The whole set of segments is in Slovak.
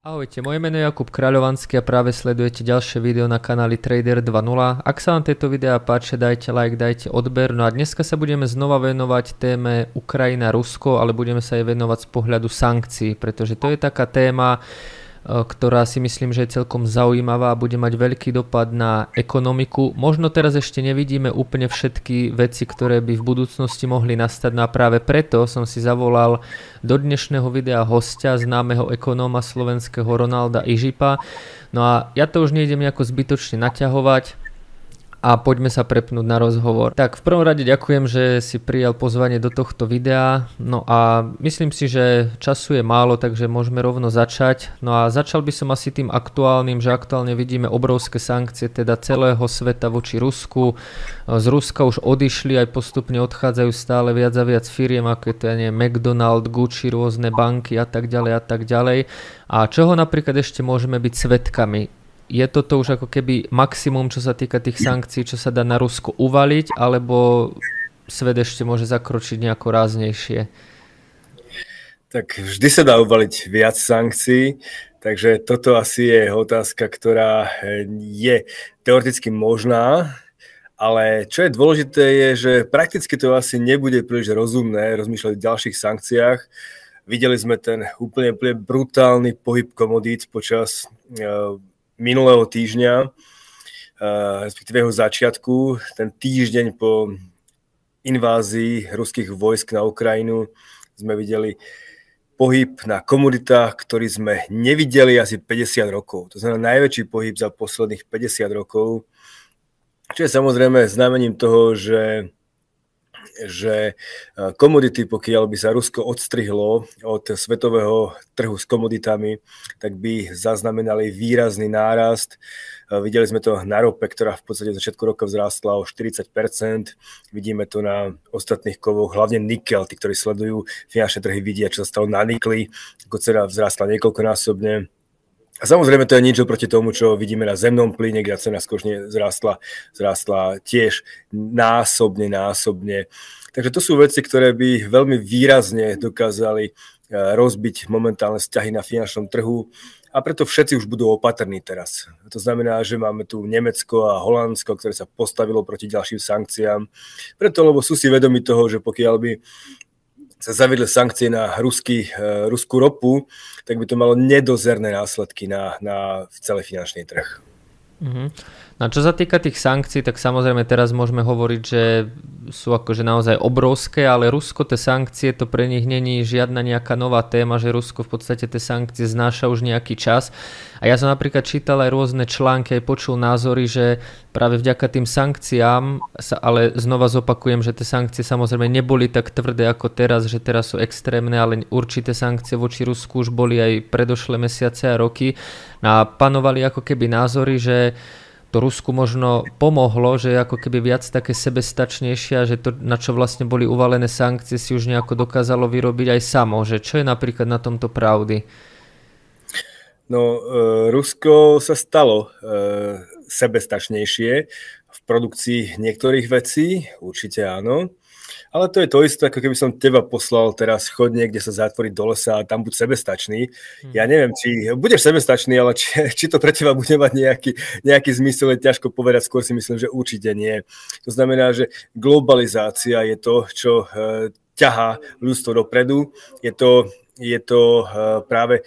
Ahojte, moje meno je Jakub Kráľovanský a práve sledujete ďalšie video na kanáli Trader 2.0. Ak sa vám tieto videá páči, dajte like, dajte odber. No a dneska sa budeme znova venovať téme Ukrajina-Rusko, ale budeme sa jej venovať z pohľadu sankcií, pretože to je taká téma, ktorá si myslím, že je celkom zaujímavá a bude mať veľký dopad na ekonomiku. Možno teraz ešte nevidíme úplne všetky veci, ktoré by v budúcnosti mohli nastať, no a práve preto som si zavolal do dnešného videa hostia, známeho ekonóma slovenského Ronalda Ižipa. No a ja to už nejdem nejako zbytočne naťahovať, a poďme sa prepnúť na rozhovor. Tak v prvom rade ďakujem, že si prijal pozvanie do tohto videa. No a myslím si, že času je málo, takže môžeme rovno začať. No a začal by som asi tým aktuálnym, že aktuálne vidíme obrovské sankcie teda celého sveta voči Rusku. Z Ruska už odišli, aj postupne odchádzajú stále viac a viac firiem, ako je to ja neviem, McDonald, Gucci, rôzne banky a tak ďalej a tak ďalej. A čoho napríklad ešte môžeme byť svetkami? Je toto už ako keby maximum, čo sa týka tých sankcií, čo sa dá na Rusko uvaliť, alebo svet ešte môže zakročiť nejako ráznejšie? Tak vždy sa dá uvaliť viac sankcií, takže toto asi je otázka, ktorá je teoreticky možná, ale čo je dôležité je, že prakticky to asi nebude príliš rozumné rozmýšľať o ďalších sankciách. Videli sme ten úplne, úplne brutálny pohyb komodít počas minulého týždňa, eh, respektíve jeho začiatku, ten týždeň po invázii ruských vojsk na Ukrajinu sme videli pohyb na komoditách, ktorý sme nevideli asi 50 rokov. To znamená najväčší pohyb za posledných 50 rokov, čo je samozrejme znamením toho, že že eh, komodity, pokiaľ by sa Rusko odstrihlo od svetového trhu s komoditami, tak by zaznamenali výrazný nárast. Eh, videli sme to na rope, ktorá v podstate začiatku roka vzrástla o 40% Vidíme to na ostatných kovoch, hlavne nikel. Tí, ktorí sledujú finančné trhy, vidia, čo sa stalo na nikli, ako cena vzrástla niekoľkonásobne. A samozrejme to je niečo proti tomu, čo vidíme na zemnom plyne, kde cena skočne zrástla, zrástla tiež násobne, násobne. Takže to sú veci, ktoré by veľmi výrazne dokázali eh, rozbiť momentálne vzťahy na finančnom trhu a preto všetci už budú opatrní teraz. To znamená, že máme tu Nemecko a Holandsko, ktoré sa postavilo proti ďalším sankciám, preto lebo sú si vedomi toho, že pokiaľ by sa zavedli sankcie na ruský, uh, ruskú ropu, tak by to malo nedozerné následky na, na celý finančný trh. Mm-hmm. No a čo sa týka tých sankcií, tak samozrejme teraz môžeme hovoriť, že sú akože naozaj obrovské, ale Rusko tie sankcie, to pre nich není žiadna nejaká nová téma, že Rusko v podstate tie sankcie znáša už nejaký čas. A ja som napríklad čítal aj rôzne články, aj počul názory, že práve vďaka tým sankciám, sa, ale znova zopakujem, že tie sankcie samozrejme neboli tak tvrdé ako teraz, že teraz sú extrémne, ale určité sankcie voči Rusku už boli aj predošlé mesiace a roky. A panovali ako keby názory, že to Rusku možno pomohlo, že ako keby viac také sebestačnejšia, že to, na čo vlastne boli uvalené sankcie, si už nejako dokázalo vyrobiť aj samo. Že čo je napríklad na tomto pravdy? No, e, Rusko sa stalo e, sebestačnejšie v produkcii niektorých vecí, určite áno. Ale to je to isté, ako keby som teba poslal teraz chod niekde sa zatvoriť do lesa a tam buď sebestačný. Hmm. Ja neviem, či budeš sebestačný, ale či, či to pre teba bude mať nejaký, nejaký zmysel, je ťažko povedať, skôr si myslím, že určite nie. To znamená, že globalizácia je to, čo uh, ťahá ľudstvo dopredu. Je to, je to uh, práve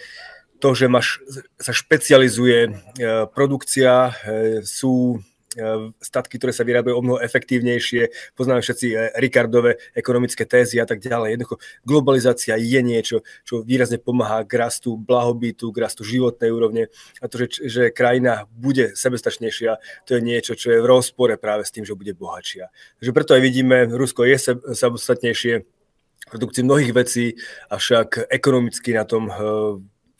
to, že máš, sa špecializuje uh, produkcia, sú E, statky, ktoré sa vyrábajú o mnoho efektívnejšie. Poznáme všetci e, Ricardové ekonomické tézy a tak ďalej. Jednoducho globalizácia je niečo, čo výrazne pomáha k rastu blahobytu, k rastu životnej úrovne a to, že, že krajina bude sebestačnejšia, to je niečo, čo je v rozpore práve s tým, že bude bohatšia. Takže preto aj vidíme, Rusko je samostatnejšie produkcii mnohých vecí, avšak ekonomicky na tom e,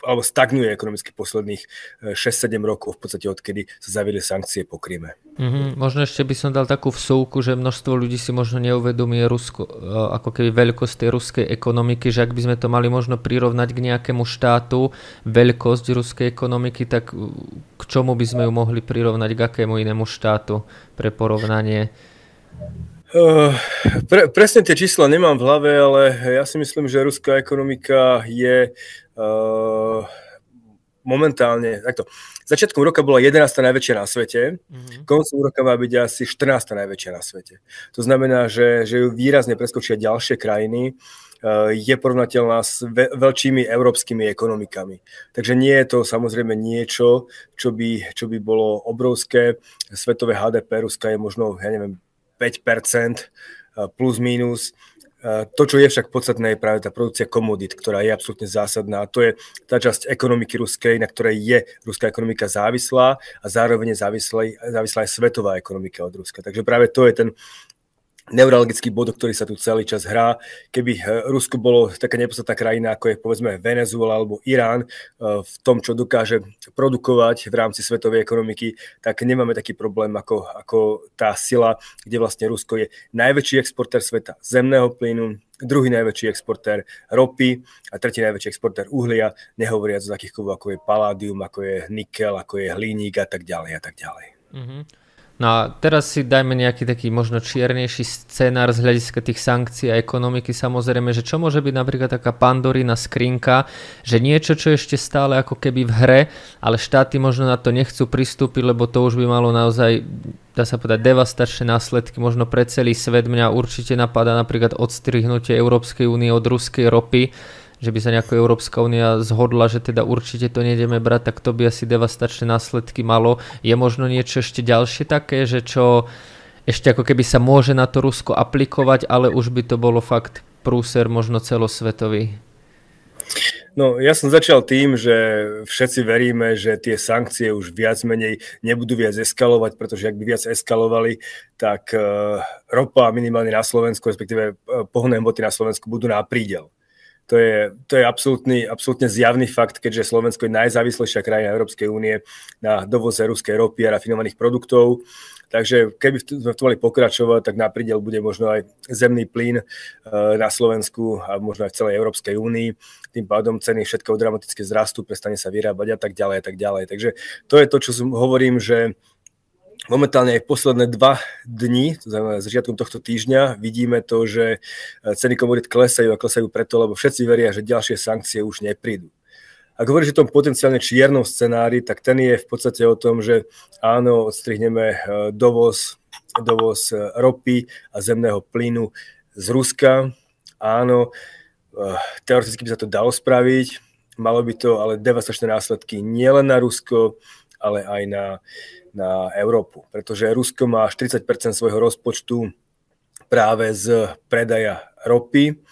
alebo stagnuje ekonomicky posledných 6-7 eh, rokov, v podstate odkedy sa zaviedli sankcie po Kryme. Mm-hmm. Možno ešte by som dal takú vsúku, že množstvo ľudí si možno neuvedomuje Rusko, eh, ako keby veľkosť tej ruskej ekonomiky, že ak by sme to mali možno prirovnať k nejakému štátu, veľkosť ruskej ekonomiky, tak k čomu by sme ju mohli prirovnať, k akému inému štátu pre porovnanie? Uh, pre, presne tie čísla nemám v hlave, ale ja si myslím, že ruská ekonomika je uh, momentálne, takto, začiatkom roka bola 11. najväčšia na svete, mm-hmm. koncom roka má byť asi 14. najväčšia na svete. To znamená, že, že ju výrazne preskočia ďalšie krajiny, uh, je porovnateľná s ve- veľkými európskymi ekonomikami. Takže nie je to samozrejme niečo, čo by, čo by bolo obrovské. Svetové HDP Ruska je možno, ja neviem, 5% plus minus. To, čo je však podstatné, je práve tá produkcia komodít, ktorá je absolútne zásadná. A to je tá časť ekonomiky ruskej, na ktorej je ruská ekonomika závislá a zároveň je závislá, závislá aj svetová ekonomika od Ruska. Takže práve to je ten neurologický bod, ktorý sa tu celý čas hrá. Keby eh, Rusko bolo taká nepodstatná krajina, ako je povedzme Venezuela alebo Irán, eh, v tom, čo dokáže produkovať v rámci svetovej ekonomiky, tak nemáme taký problém ako, ako tá sila, kde vlastne Rusko je najväčší exportér sveta zemného plynu, druhý najväčší exportér ropy a tretí najväčší exportér uhlia, nehovoriac o takých kovov, ako je paládium, ako je nikel, ako je hliník a tak ďalej a tak ďalej. Mm-hmm. No a teraz si dajme nejaký taký možno čiernejší scenár z hľadiska tých sankcií a ekonomiky. Samozrejme, že čo môže byť napríklad taká pandorína skrinka, že niečo, čo je ešte stále ako keby v hre, ale štáty možno na to nechcú pristúpiť, lebo to už by malo naozaj dá sa povedať, devastačné následky možno pre celý svet. Mňa určite napadá napríklad odstrihnutie Európskej únie od ruskej ropy, že by sa nejako Európska únia zhodla, že teda určite to nejdeme brať, tak to by asi devastačné následky malo. Je možno niečo ešte ďalšie také, že čo ešte ako keby sa môže na to Rusko aplikovať, ale už by to bolo fakt prúser možno celosvetový? No, ja som začal tým, že všetci veríme, že tie sankcie už viac menej nebudú viac eskalovať, pretože ak by viac eskalovali, tak uh, ropa minimálne na Slovensku, respektíve uh, pohonné hmoty na Slovensku budú na prídel. To je, to je absolútny, absolútne zjavný fakt, keďže Slovensko je najzávislejšia krajina Európskej únie na dovoze ruskej ropy a rafinovaných produktov. Takže keby sme v tom mali pokračovať, tak na prídel bude možno aj zemný plyn eh, na Slovensku a možno aj v celej Európskej únii. Tým pádom ceny všetko dramaticky zrastú, prestane sa vyrábať a tak ďalej a tak ďalej. Takže to je to, čo hovorím, že Momentálne aj posledné dva dni, to znamená začiatkom tohto týždňa, vidíme to, že e, ceny komodít klesajú a klesajú preto, lebo všetci veria, že ďalšie sankcie už neprídu. Ak hovoríš o tom potenciálne čiernom scenári, tak ten je v podstate o tom, že áno, odstrihneme e, dovoz, dovoz e, ropy a zemného plynu z Ruska. Áno, teoreticky by sa to dalo spraviť, malo by to ale devastačné následky nielen na Rusko, ale aj na, na Európu, pretože Rusko má 40% svojho rozpočtu práve z predaja ropy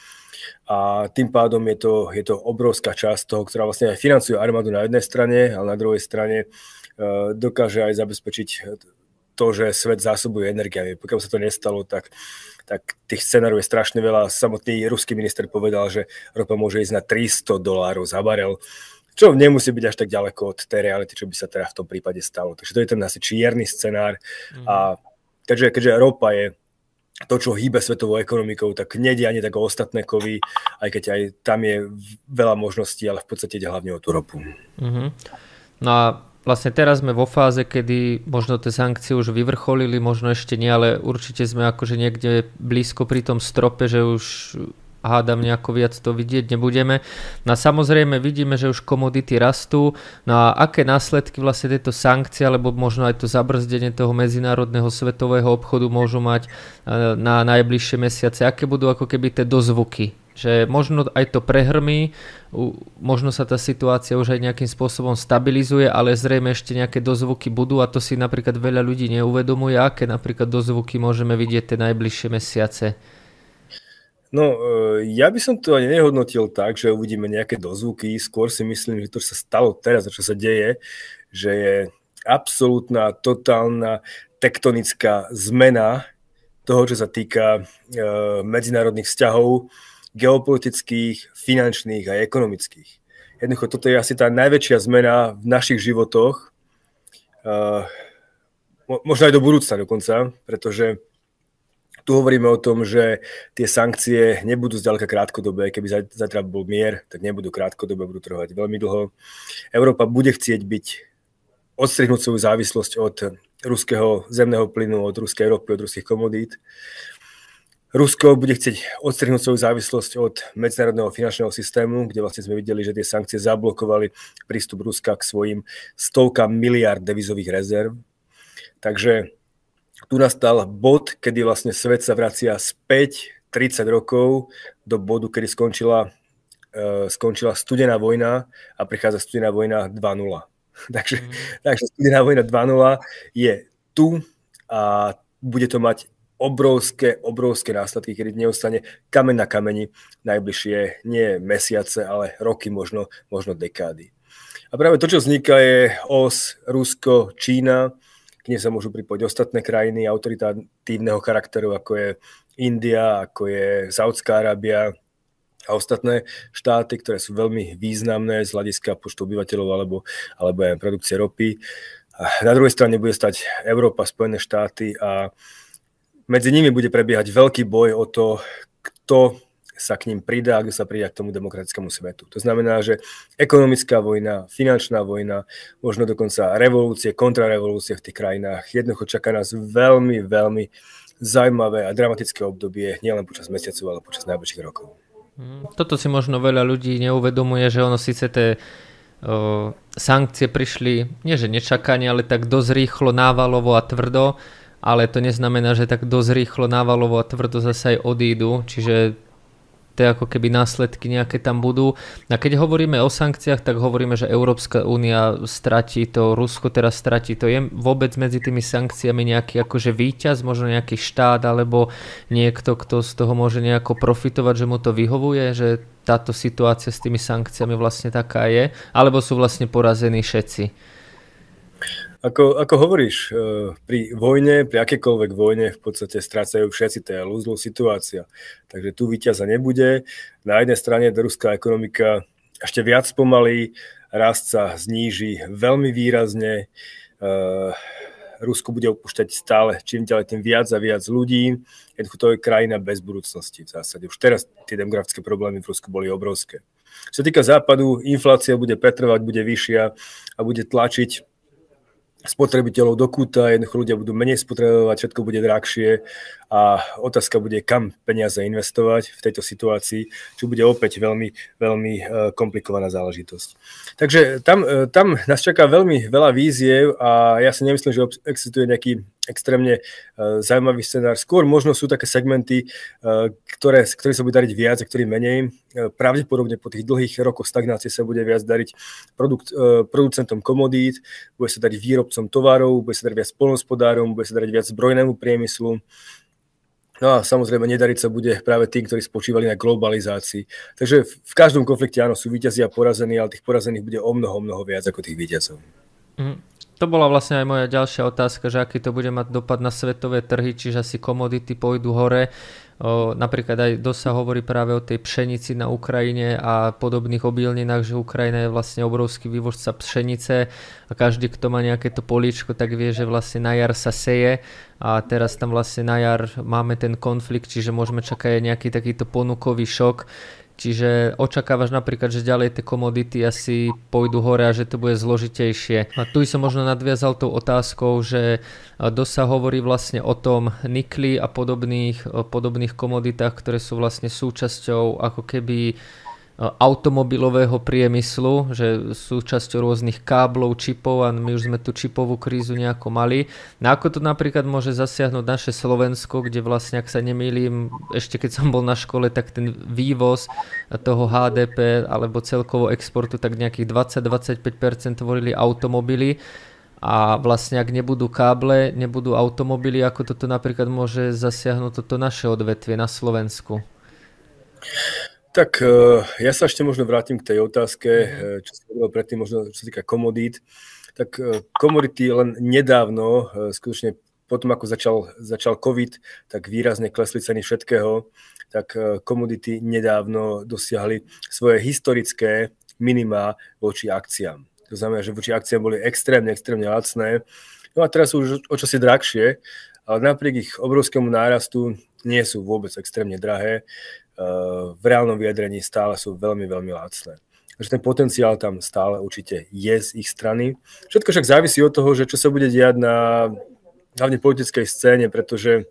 a tým pádom je to, je to obrovská časť toho, ktorá vlastne aj financuje armádu na jednej strane, ale na druhej strane e, dokáže aj zabezpečiť to, že svet zásobuje energiami. Pokiaľ sa to nestalo, tak, tak tých scenárov je strašne veľa. Samotný ruský minister povedal, že ropa môže ísť na 300 dolárov za barel čo nemusí byť až tak ďaleko od tej reality, čo by sa teda v tom prípade stalo. Takže to je ten asi čierny scenár. Mm. A keďže, keďže Európa je to, čo hýbe svetovou ekonomikou, tak nedie ani tak o ostatné kovy, aj keď aj tam je veľa možností, ale v podstate ide hlavne o tú ropu. Mm-hmm. No a vlastne teraz sme vo fáze, kedy možno tie sankcie už vyvrcholili, možno ešte nie, ale určite sme akože niekde blízko pri tom strope, že už hádam nejako viac to vidieť nebudeme. No samozrejme vidíme, že už komodity rastú. No a aké následky vlastne tieto sankcie, alebo možno aj to zabrzdenie toho medzinárodného svetového obchodu môžu mať e, na najbližšie mesiace? Aké budú ako keby tie dozvuky? Že možno aj to prehrmí, možno sa tá situácia už aj nejakým spôsobom stabilizuje, ale zrejme ešte nejaké dozvuky budú a to si napríklad veľa ľudí neuvedomuje, aké napríklad dozvuky môžeme vidieť tie najbližšie mesiace. No, e, ja by som to ani nehodnotil tak, že uvidíme nejaké dozvuky. Skôr si myslím, že to, čo sa stalo teraz čo sa deje, že je absolútna, totálna tektonická zmena toho, čo sa týka e, medzinárodných vzťahov, geopolitických, finančných a ekonomických. Jednoducho, toto je asi tá najväčšia zmena v našich životoch, e, možno aj do budúcna dokonca, pretože tu hovoríme o tom, že tie sankcie nebudú zďaleka krátkodobé. Keby zajtra bol mier, tak nebudú krátkodobé, budú trvať veľmi dlho. Európa bude chcieť byť, odstrihnúť svoju závislosť od ruského zemného plynu, od ruskej ropy, od ruských komodít. Rusko bude chcieť odstrihnúť svoju závislosť od medzinárodného finančného systému, kde vlastne sme videli, že tie sankcie zablokovali prístup Ruska k svojim stovkám miliard devizových rezerv. Takže tu nastal bod, kedy vlastne svet sa vracia späť 30 rokov do bodu, kedy skončila, uh, skončila studená vojna a prichádza studená vojna 2.0. takže, mm. takže studená vojna 2.0 je tu a bude to mať obrovské, obrovské následky, kedy neostane kameň na kameni najbližšie nie mesiace, ale roky, možno, možno dekády. A práve to, čo vzniká, je os Rusko, Čína, k nej sa môžu pripojiť ostatné krajiny autoritatívneho charakteru, ako je India, ako je Saudská Arábia a ostatné štáty, ktoré sú veľmi významné z hľadiska počtu obyvateľov alebo, alebo aj produkcie ropy. A na druhej strane bude stať Európa, Spojené štáty a medzi nimi bude prebiehať veľký boj o to, kto sa k ním pridá, kto sa pridá k tomu demokratickému svetu. To znamená, že ekonomická vojna, finančná vojna, možno dokonca revolúcie, kontrarevolúcie v tých krajinách. Jednoducho čaká nás veľmi, veľmi zaujímavé a dramatické obdobie, nielen počas mesiacov, ale počas najbližších rokov. Mm, toto si možno veľa ľudí neuvedomuje, že ono síce tie sankcie prišli, nie že nečakanie, ale tak dosť rýchlo, návalovo a tvrdo ale to neznamená, že tak dosť rýchlo návalovo a tvrdo zase aj odídu, čiže to ako keby následky nejaké tam budú. A keď hovoríme o sankciách, tak hovoríme, že Európska únia stratí to, Rusko teraz stratí to. Je vôbec medzi tými sankciami nejaký akože víťaz, možno nejaký štát, alebo niekto, kto z toho môže nejako profitovať, že mu to vyhovuje, že táto situácia s tými sankciami vlastne taká je, alebo sú vlastne porazení všetci? Ako, ako hovoríš, eh, pri vojne, pri akékoľvek vojne v podstate strácajú všetci, to je lúzlú situácia. Takže tu víťaza nebude. Na jednej strane ruská ekonomika ešte viac pomalí, rast sa zníži veľmi výrazne, eh, Rusko bude opúšťať stále čím ďalej tým viac a viac ľudí. Jednoducho to je krajina bez budúcnosti v zásade. Už teraz tie demografické problémy v Rusku boli obrovské. Čo sa týka západu, inflácia bude pretrvať, bude vyššia a bude tlačiť spotrebiteľov do kúta, jednoducho ľudia budú menej spotrebovať, všetko bude drahšie a otázka bude, kam peniaze investovať v tejto situácii, čo bude opäť veľmi, veľmi e, komplikovaná záležitosť. Takže tam, e, tam nás čaká veľmi veľa víziev a ja si nemyslím, že existuje nejaký extrémne uh, zaujímavý scenár. Skôr možno sú také segmenty, uh, ktoré, ktoré sa bude dariť viac a ktorým menej. Uh, pravdepodobne po tých dlhých rokoch stagnácie sa bude viac dariť produkt, producentom komodít, bude sa dariť výrobcom tovarov, bude sa dariť viac polnospodárom, bude sa dariť viac zbrojnému priemyslu. No a samozrejme nedariť sa bude práve tým, ktorí spočívali na globalizácii. Takže v každom konflikte áno, sú víťazí a porazení, ale tých porazených bude o mnoho, mnoho viac ako tých víťazov. Mm. To bola vlastne aj moja ďalšia otázka, že aký to bude mať dopad na svetové trhy, čiže asi komodity pôjdu hore. O, napríklad aj dosť sa hovorí práve o tej pšenici na Ukrajine a podobných obilninách, že Ukrajina je vlastne obrovský vývozca pšenice a každý, kto má nejaké to políčko, tak vie, že vlastne na jar sa seje a teraz tam vlastne na jar máme ten konflikt, čiže môžeme čakať aj nejaký takýto ponukový šok. Čiže očakávaš napríklad, že ďalej tie komodity asi pôjdu hore a že to bude zložitejšie. A tu som možno nadviazal tou otázkou, že dosť hovorí vlastne o tom nikli a podobných, podobných komoditách, ktoré sú vlastne súčasťou ako keby automobilového priemyslu, že sú časťou rôznych káblov, čipov a my už sme tú čipovú krízu nejako mali. No ako to napríklad môže zasiahnuť naše Slovensko, kde vlastne, ak sa nemýlim, ešte keď som bol na škole, tak ten vývoz toho HDP alebo celkovo exportu tak nejakých 20-25% tvorili automobily a vlastne ak nebudú káble, nebudú automobily, ako toto napríklad môže zasiahnuť toto naše odvetvie na Slovensku? Tak eh, ja sa ešte možno vrátim k tej otázke, mhm. eh, čo som hovoril predtým, možno čo sa týka komodít. Tak eh, komodity len nedávno, skutočne potom ako začal, začal COVID, tak výrazne klesli ceny všetkého, tak komodity nedávno dosiahli svoje historické minima voči akciám. To znamená, že voči akciám boli extrémne, extrémne lacné. No a teraz sú už o čosi drahšie, ale napriek ich obrovskému nárastu nie sú vôbec extrémne drahé. Eh, v reálnom vyjadrení stále sú veľmi, veľmi lacné. Takže ten potenciál tam stále určite je z ich strany. Všetko však závisí od toho, že čo sa bude diať na hlavne politickej scéne, pretože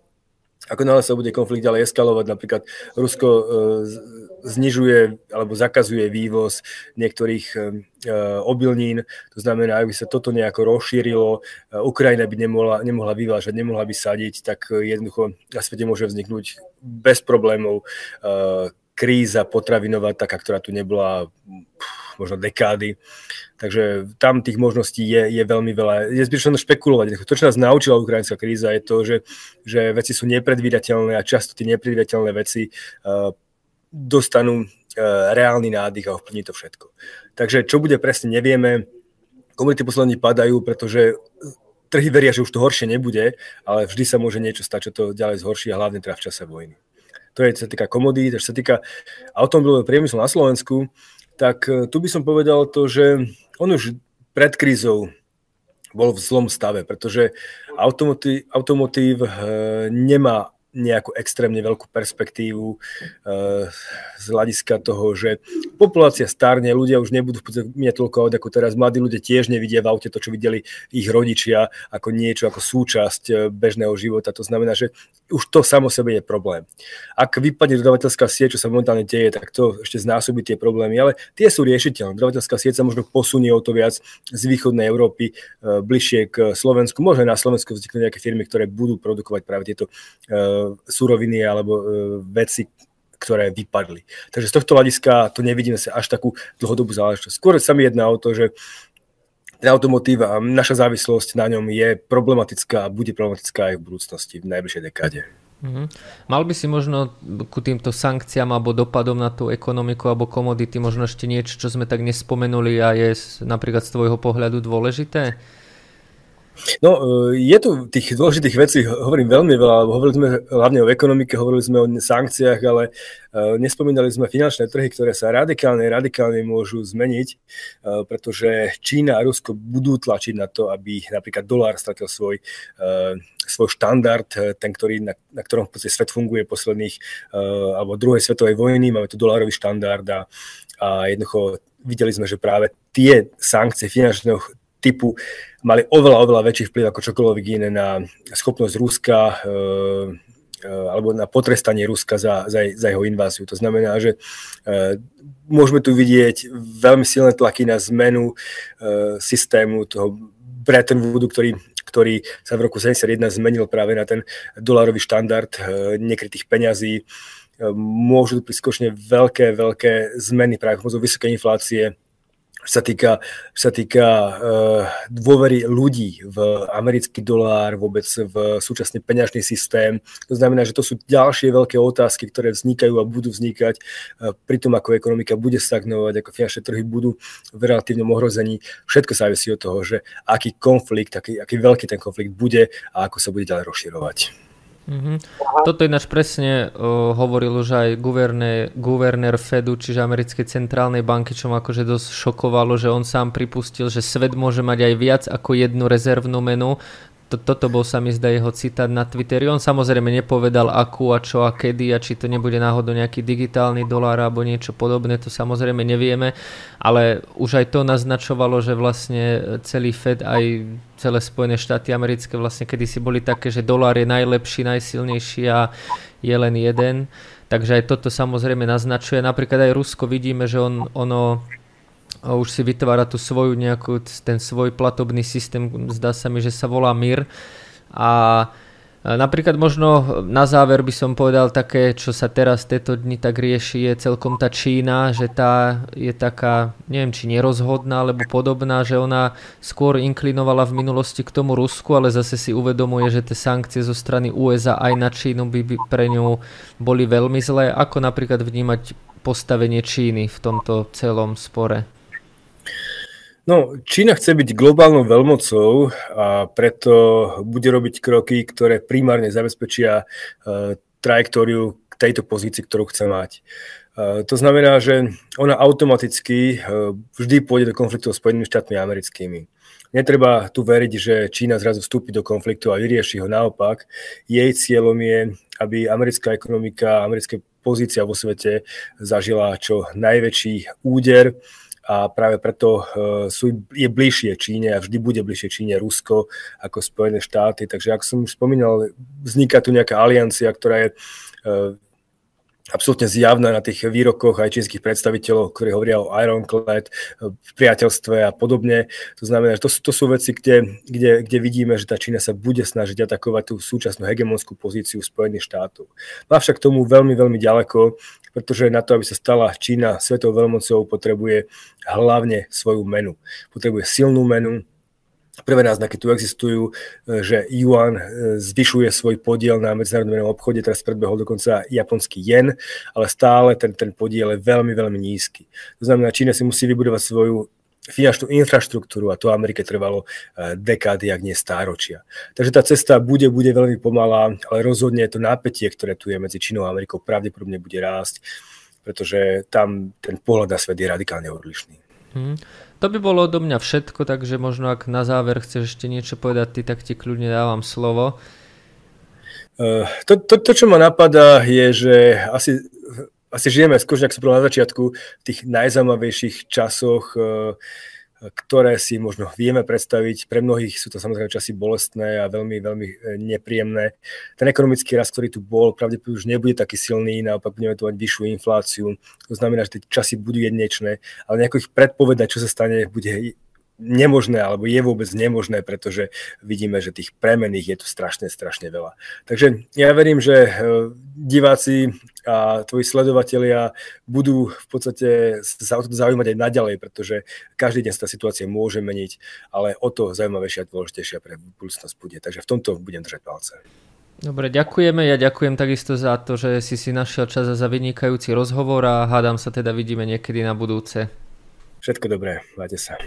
ako náhle sa bude konflikt ďalej eskalovať, napríklad Rusko e, znižuje alebo zakazuje vývoz niektorých e, obilnín, to znamená, ak by sa toto nejako rozšírilo, Ukrajina by nemohla, nemohla vyvážať, nemohla by sadiť, tak jednoducho na svete môže vzniknúť bez problémov kríza potravinová, taká, ktorá tu nebola možno dekády. Takže tam tých možností je, je veľmi veľa. Je zbytočné špekulovať. To, čo nás naučila ukrajinská kríza, je to, že, že veci sú nepredvídateľné a často tie nepredvídateľné veci uh, dostanú uh, reálny nádych a ovplyvní to všetko. Takže čo bude presne, nevieme. Komunity poslední padajú, pretože trhy veria, že už to horšie nebude, ale vždy sa môže niečo stať, čo to ďalej zhorší a hlavne teda v čase vojny. To je, čo sa týka komodí, čo sa týka automobilového priemyslu na Slovensku, tak e, tu by som povedal to, že on už pred krízou bol v zlom stave, pretože automotív, automotív e, nemá nejakú extrémne veľkú perspektívu uh, z hľadiska toho, že populácia starne, ľudia už nebudú mať toľko aut ako teraz, mladí ľudia tiež nevidia v aute to, čo videli ich rodičia ako niečo, ako súčasť uh, bežného života. To znamená, že už to samo sebe je problém. Ak vypadne dodavateľská sieť, čo sa momentálne deje, tak to ešte znásobí tie problémy, ale tie sú riešiteľné. Dodavateľská sieť sa možno posunie o to viac z východnej Európy uh, bližšie k Slovensku. Možno na Slovensku vzniknú nejaké firmy, ktoré budú produkovať práve tieto suroviny alebo e, veci, ktoré vypadli. Takže z tohto hľadiska to nevidíme sa až takú dlhodobú záležitosť. Skôr sa mi jedná o to, že ten automotív a naša závislosť na ňom je problematická a bude problematická aj v budúcnosti, v najbližšej dekáde. Mm-hmm. Mal by si možno ku týmto sankciám alebo dopadom na tú ekonomiku alebo komodity možno ešte niečo, čo sme tak nespomenuli a je napríklad z tvojho pohľadu dôležité? No, e, je tu tých dôležitých vecí, hovorím veľmi veľa, hovorili sme hlavne o ekonomike, hovorili sme o sankciách, ale e, nespomínali sme finančné trhy, ktoré sa radikálne, radikálne môžu zmeniť, e, pretože Čína a Rusko budú tlačiť na to, aby napríklad dolár stratil svoj, svoj štandard, ten, ktorý, na, na ktorom podstate svet funguje posledných, alebo druhej svetovej vojny, máme tu dolárový štandard a, a jednoducho videli sme, že práve tie sankcie finančného typu mali oveľa, oveľa väčší vplyv ako čokoľvek iné na schopnosť Ruska e, alebo na potrestanie Ruska za, za, za jeho inváziu. To znamená, že e, môžeme tu vidieť veľmi silné tlaky na zmenu e, systému toho Bretton Woodu, ktorý, ktorý sa v roku 71 zmenil práve na ten dolárový štandard nekrytých peňazí. Môžu tu príslušne veľké, veľké zmeny práve vysokej inflácie, sa týka, sa týka uh, dôvery ľudí v americký dolár, vôbec v súčasný peňažný systém. To znamená, že to sú ďalšie veľké otázky, ktoré vznikajú a budú vznikať uh, pri tom, ako ekonomika bude stagnovať, ako finančné trhy budú v relatívnom ohrození. Všetko závisí od toho, že aký konflikt, aký, aký veľký ten konflikt bude a ako sa bude ďalej rozširovať. Mm-hmm. Toto ináč presne uh, hovoril už aj guverné, guvernér Fedu, čiže americkej centrálnej banky, čo ma akože dosť šokovalo, že on sám pripustil, že svet môže mať aj viac ako jednu rezervnú menu, to, toto bol sa mi zdá jeho citát na Twitteri. On samozrejme nepovedal akú a čo a kedy a či to nebude náhodou nejaký digitálny dolár alebo niečo podobné, to samozrejme nevieme, ale už aj to naznačovalo, že vlastne celý Fed aj celé Spojené štáty americké vlastne kedysi boli také, že dolár je najlepší, najsilnejší a je len jeden. Takže aj toto samozrejme naznačuje. Napríklad aj Rusko vidíme, že on, ono a už si vytvára tu svoju nejakú, ten svoj platobný systém, zdá sa mi, že sa volá MIR. A napríklad možno na záver by som povedal také, čo sa teraz tieto dni tak rieši, je celkom tá Čína, že tá je taká, neviem či nerozhodná alebo podobná, že ona skôr inklinovala v minulosti k tomu Rusku, ale zase si uvedomuje, že tie sankcie zo strany USA aj na Čínu by, by pre ňu boli veľmi zlé. Ako napríklad vnímať postavenie Číny v tomto celom spore? No, Čína chce byť globálnou veľmocou a preto bude robiť kroky, ktoré primárne zabezpečia uh, trajektóriu k tejto pozícii, ktorú chce mať. Uh, to znamená, že ona automaticky uh, vždy pôjde do konfliktu s Spojenými štátmi americkými. Netreba tu veriť, že Čína zrazu vstúpi do konfliktu a vyrieši ho. Naopak, jej cieľom je, aby americká ekonomika, americká pozícia vo svete zažila čo najväčší úder a práve preto sú, je bližšie Číne a vždy bude bližšie Číne Rusko ako Spojené štáty. Takže ako som už spomínal, vzniká tu nejaká aliancia, ktorá je absolútne zjavná na tých výrokoch aj čínskych predstaviteľov, ktorí hovoria o Ironclad, v priateľstve a podobne. To znamená, že to, to sú veci, kde, kde, kde vidíme, že tá Čína sa bude snažiť atakovať tú súčasnú hegemonskú pozíciu Spojených štátov. Má však tomu veľmi, veľmi ďaleko, pretože na to, aby sa stala Čína svetovou veľmocou, potrebuje hlavne svoju menu. Potrebuje silnú menu, Prvé náznaky tu existujú, e, že Yuan e, zvyšuje svoj podiel na medzinárodnom obchode, teraz predbehol dokonca japonský jen, ale stále ten, ten podiel je veľmi, veľmi nízky. To znamená, Čína si musí vybudovať svoju finančnú infraštruktúru a to Amerike trvalo e, dekády, ak nie stáročia. Takže tá cesta bude, bude veľmi pomalá, ale rozhodne to napätie, ktoré tu je medzi Čínou a Amerikou, pravdepodobne bude rásť, pretože tam ten pohľad na svet je radikálne odlišný. Hmm. To by bolo odo mňa všetko, takže možno ak na záver chceš ešte niečo povedať, ty tak ti kľudne dávam slovo. Uh, to, to, to, čo ma napadá, je, že asi, asi žijeme, skôr, ak som na začiatku, v tých najzaujímavejších časoch uh, ktoré si možno vieme predstaviť. Pre mnohých sú to samozrejme časy bolestné a veľmi, veľmi e, nepríjemné. Ten ekonomický rast, ktorý tu bol, pravdepodobne už nebude taký silný, naopak budeme tu mať vyššiu infláciu. To znamená, že tie časy budú jednečné, ale nejako ich predpovedať, čo sa stane, bude nemožné, alebo je vôbec nemožné, pretože vidíme, že tých premených je tu strašne, strašne veľa. Takže ja verím, že e, diváci a tvoji sledovatelia budú v podstate sa o to zaujímať aj naďalej, pretože každý deň sa tá situácia môže meniť, ale o to zaujímavejšia a dôležitejšia pre budúcnosť bude. Takže v tomto budem držať palce. Dobre, ďakujeme. Ja ďakujem takisto za to, že si si našiel čas za vynikajúci rozhovor a hádam sa teda vidíme niekedy na budúce. Všetko dobré, majte sa.